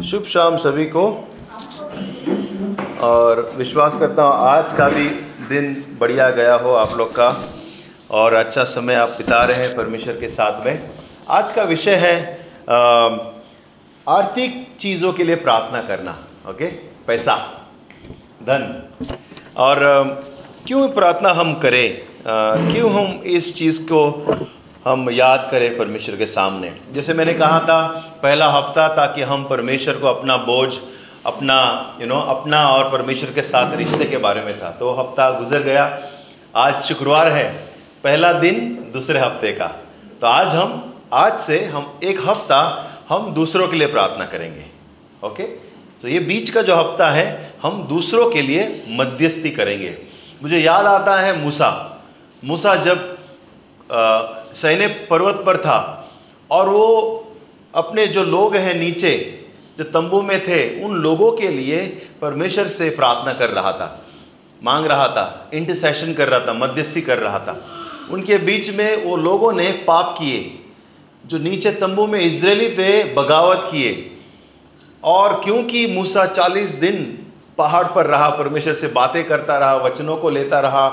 शुभ शाम सभी को। और विश्वास करता हूँ, आज का भी दिन बढ़िया गया हो आप लोग का, और अच्छा समय आप बिता रहे हैं परमेश्वर के साथ में। आज का विषय है आर्थिक चीज़ों के लिए प्रार्थना करना, ओके? पैसा, धन। और क्यों प्रार्थना हम करें? क्यों हम इस चीज़ को हम याद करें परमेश्वर के सामने। जैसे मैंने कहा था, पहला हफ़्ता ताकि हम परमेश्वर को अपना बोझ, अपना यू नो अपना और परमेश्वर के साथ रिश्ते के बारे में था। तो हफ़्ता गुजर गया, आज शुक्रवार है, पहला दिन दूसरे हफ़्ते का। तो आज हम, आज से हम एक हफ़्ता हम दूसरों के लिए प्रार्थना करेंगे ओके तो ये बीच का जो हफ़्ता है, हम दूसरों के लिए मध्यस्थी करेंगे। मुझे याद आता है मूसा। मूसा जब सैन्य पर्वत पर था और वो अपने जो लोग हैं नीचे, जो तंबू में थे, उन लोगों के लिए परमेश्वर से प्रार्थना कर रहा था, मांग रहा था इंटरसेशन कर रहा था, मध्यस्थी कर रहा था। उनके बीच में वो लोगों ने पाप किए, जो नीचे तंबू में इजरायली थे, बगावत किए। और क्योंकि मूसा चालीस दिन पहाड़ पर रहा, परमेश्वर से बातें करता रहा, वचनों को लेता रहा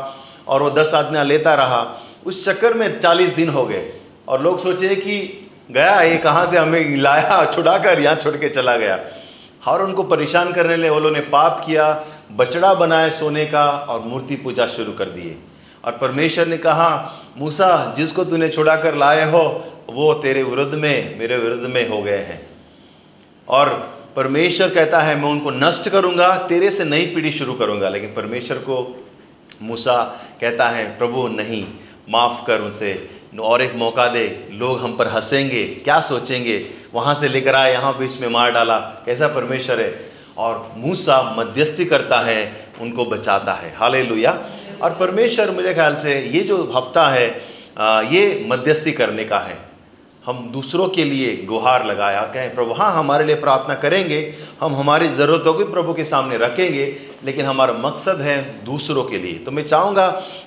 और वो दस आज्ञा लेता रहा उस चक्कर में चालीस दिन हो गए। और लोग सोचे कि गया, ये कहाँ से हमें लाया, छुड़ाकर यहाँ छोड़ के चला गया। और उनको परेशान करने लिए वो लोगों ने पाप किया बचड़ा बनाए सोने का और मूर्ति पूजा शुरू कर दिए। और परमेश्वर ने कहा, मूसा, जिसको तूने छुड़ा कर लाए हो, वो तेरे विरुद्ध में, मेरे विरुद्ध में हो गए हैं। और परमेश्वर कहता है, मैं उनको नष्ट करूँगा, तेरे से नई पीढ़ी शुरू करूँगा। लेकिन परमेश्वर को मूसा कहता है, प्रभु, नहीं माफ़ कर उनसे। और एक मौका दे, लोग हम पर हंसेंगे, क्या सोचेंगे? वहाँ से लेकर आए, यहाँ बीच में मार डाला, कैसा परमेश्वर है? और मूसा मध्यस्थी करता है, उनको बचाता है। हाले और परमेश्वर मुझे ख्याल से, ये जो हफ़्ता है ये मध्यस्थी करने का है। हम दूसरों के लिए गुहार लगाया कहें प्रभु हाँ हमारे लिए प्रार्थना करेंगे हम हमारी ज़रूरतों को प्रभु के सामने रखेंगे लेकिन हमारा मकसद है दूसरों के लिए। तो मैं चाहूँगा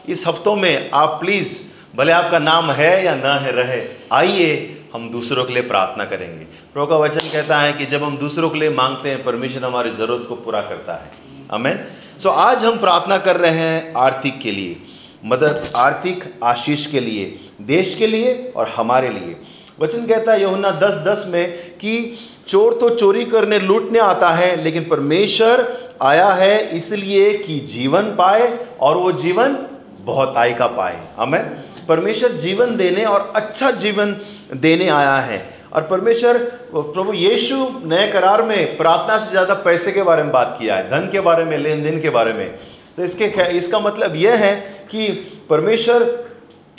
इस हफ्तों में आप प्लीज़ भले आपका नाम है या ना है रहे आइए हम दूसरों के लिए प्रार्थना करेंगे। प्रभु का वचन कहता है कि जब हम दूसरों के लिए मांगते हैं परमेश्वर हमारी ज़रूरत को पूरा करता है। हमें सो so, आज हम प्रार्थना कर रहे हैं आर्थिक के लिए मदद आर्थिक आशीष के लिए देश के लिए और हमारे लिए। वचन कहता है यहुना दस दस में कि चोर तो चोरी करने लूटने आता है, लेकिन परमेश्वर आया है इसलिए कि जीवन पाए और वो जीवन बहुत आय का पाए। हमें परमेश्वर जीवन देने और अच्छा जीवन देने आया है और परमेश्वर प्रभु यीशु नए करार में प्रार्थना से ज़्यादा पैसे के बारे में बात किया है, धन के बारे में, लेन देन के बारे में। तो इसके इसका मतलब यह है कि परमेश्वर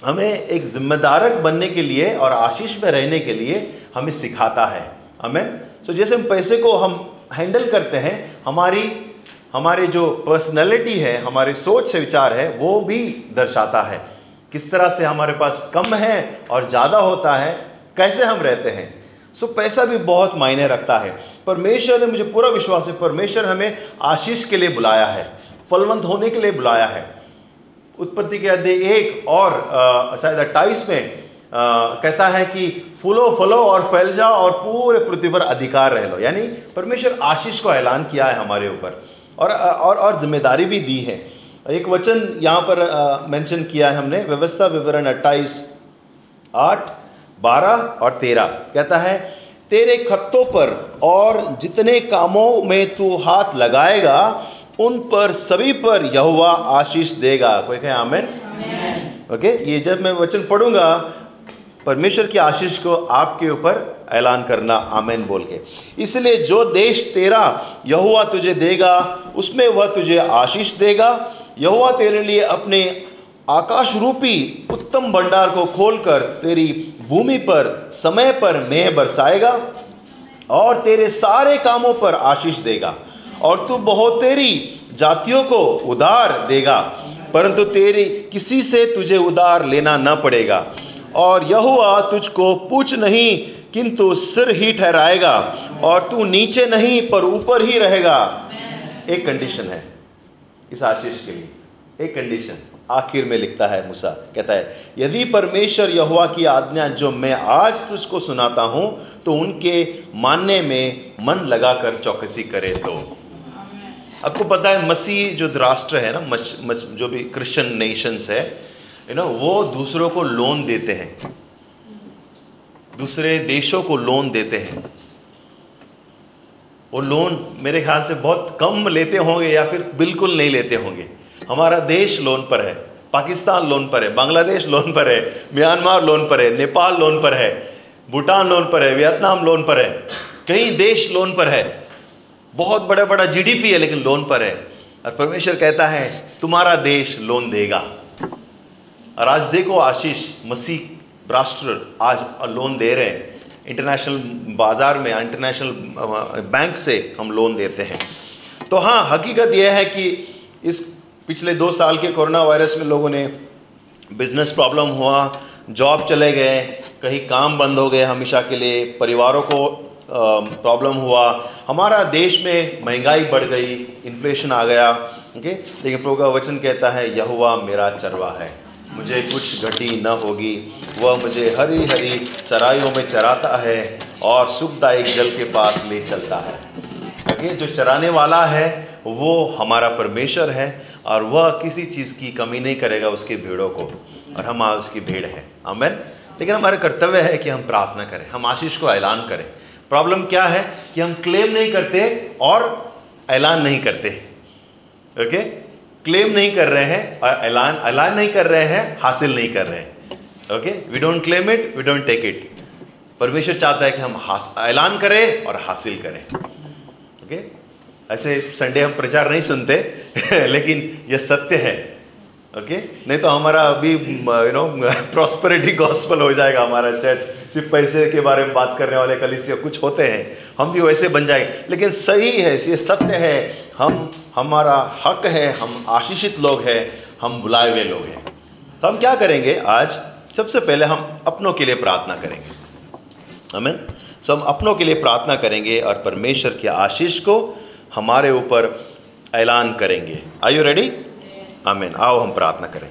हमें एक जिम्मेदारक बनने के लिए और आशीष में रहने के लिए हमें सिखाता है। हमें सो so जैसे हम पैसे को हम हैंडल करते हैं हमारी हमारी जो पर्सनैलिटी है हमारी सोच से विचार है वो भी दर्शाता है। किस तरह से हमारे पास कम है और ज़्यादा होता है कैसे हम रहते हैं। सो so, पैसा भी बहुत मायने रखता है। परमेश्वर ने मुझे पूरा विश्वास है परमेश्वर हमें आशीष के लिए बुलाया है फलवंत होने के लिए बुलाया है। उत्पत्ति के अध्याय एक और शायद अट्ठाईस में अ, कहता है कि फूलो फलो और फैल जाओ और पूरे पृथ्वी पर अधिकार रह लो। यानी परमेश्वर आशीष को ऐलान किया है हमारे ऊपर। और और और ज़िम्मेदारी भी दी है। एक वचन यहाँ पर मेंशन किया है हमने व्यवस्था विवरण अट्ठाईस आठ बारह और तेरह। कहता है तेरे खत्तों पर और जितने कामों में तू हाथ लगाएगा उन पर सभी पर यहोवा आशीष देगा। कोई कहे आमेन? ओके ये जब मैं वचन पढ़ूँगा परमेश्वर की आशीष को आपके ऊपर ऐलान करना आमेन बोल के। इसलिए जो देश तेरा यहुआ तुझे देगा उसमें वह तुझे आशीष देगा। यहुआ तेरे लिए अपने आकाश रूपी उत्तम भंडार को खोलकर तेरी भूमि पर समय पर मेह बरसाएगा और तेरे सारे कामों पर आशीष देगा। और तू बहुत तेरी जातियों को उधार देगा, परंतु तेरी किसी से तुझे उधार लेना न पड़ेगा। और यहुआ तुझको पूछ नहीं, किंतु सिर ही ठहराएगा और तू नीचे नहीं, पर ऊपर ही रहेगा। एक कंडीशन है इस आशीष के लिए। एक कंडीशन आखिर में लिखता है मूसा। कहता है, यदि परमेश्वर यहुआ की आज्ञा जो मैं आज तुझको सुनाता हूँ तो उनके मानने में मन लगाकर चौकसी करे तो। आपको पता है मसीह जो राष्ट्र है ना मच, मच, जो भी क्रिश्चियन नेशंस है यू नो वो दूसरों को लोन देते हैं। दूसरे देशों को लोन देते हैं। वो लोन मेरे ख्याल से बहुत कम लेते होंगे या फिर बिल्कुल नहीं लेते होंगे। हमारा देश लोन पर है पाकिस्तान लोन पर है बांग्लादेश लोन पर है म्यांमार लोन पर है नेपाल लोन पर है भूटान लोन पर है वियतनाम लोन पर है कई देश लोन पर है। बहुत बड़ा बड़ा जीडीपी है, लेकिन लोन पर है। और परमेश्वर कहता है, तुम्हारा देश लोन देगा। और आज देखो, आशीष, मसीह, राष्ट्र आज लोन दे रहे हैं। इंटरनेशनल बाज़ार में इंटरनेशनल बैंक से हम लोन देते हैं। तो हाँ हकीकत यह है कि इस पिछले दो साल के कोरोना वायरस में लोगों ने बिज़नेस प्रॉब्लम हुआ जॉब चले गए, कहीं काम बंद हो गए हमेशा के लिए, परिवारों को प्रॉब्लम हुआ। हमारा देश में महँगाई बढ़ गई इन्फ्लेशन आ गया ओके लेकिन प्रभु का वचन कहता है यहुआ मेरा चरवा है। मुझे कुछ घटी न होगी। वह मुझे हरी हरी चराइयों में चराता है और सुखदायक जल के पास ले चलता है। ओके जो चराने वाला है, वो हमारा परमेश्वर है और वह किसी चीज़ की कमी नहीं करेगा उसकी भीड़ों को। और हम उसकी भीड़ है। अमेन लेकिन हमारा कर्तव्य है कि हम प्रार्थना करें, हम आशीष को ऐलान करें। प्रॉब्लम क्या है कि हम क्लेम नहीं करते और ऐलान नहीं करते। ओके? क्लेम नहीं कर रहे हैं और ऐलान ऐलान नहीं कर रहे हैं, हासिल नहीं कर रहे हैं। Okay? We don't claim it we don't take it परमेश्वर चाहता है कि हम ऐलान करें और हासिल करें। ओके? okay? ऐसे संडे हम प्रचार नहीं सुनते, लेकिन यह सत्य है। ओके नहीं तो हमारा अभी यू नो प्रॉस्पेरिटी गॉस्पल हो जाएगा हमारा चर्च सिर्फ़ पैसे के बारे में बात करने वाले कलिसिया कुछ होते हैं। हम भी वैसे बन जाएँगे। लेकिन सही है, ये सत्य है। हम, हमारा हक है, हम आशीषित लोग हैं, हम बुलाए हुए लोग हैं। तो हम क्या करेंगे? आज सबसे पहले हम अपनों के लिए प्रार्थना करेंगे। हमें सो हम अपनों के लिए प्रार्थना करेंगे और परमेश्वर के आशीष को हमारे ऊपर ऐलान करेंगे। आई यू रेडी आमीन आओ हम प्रार्थना करें।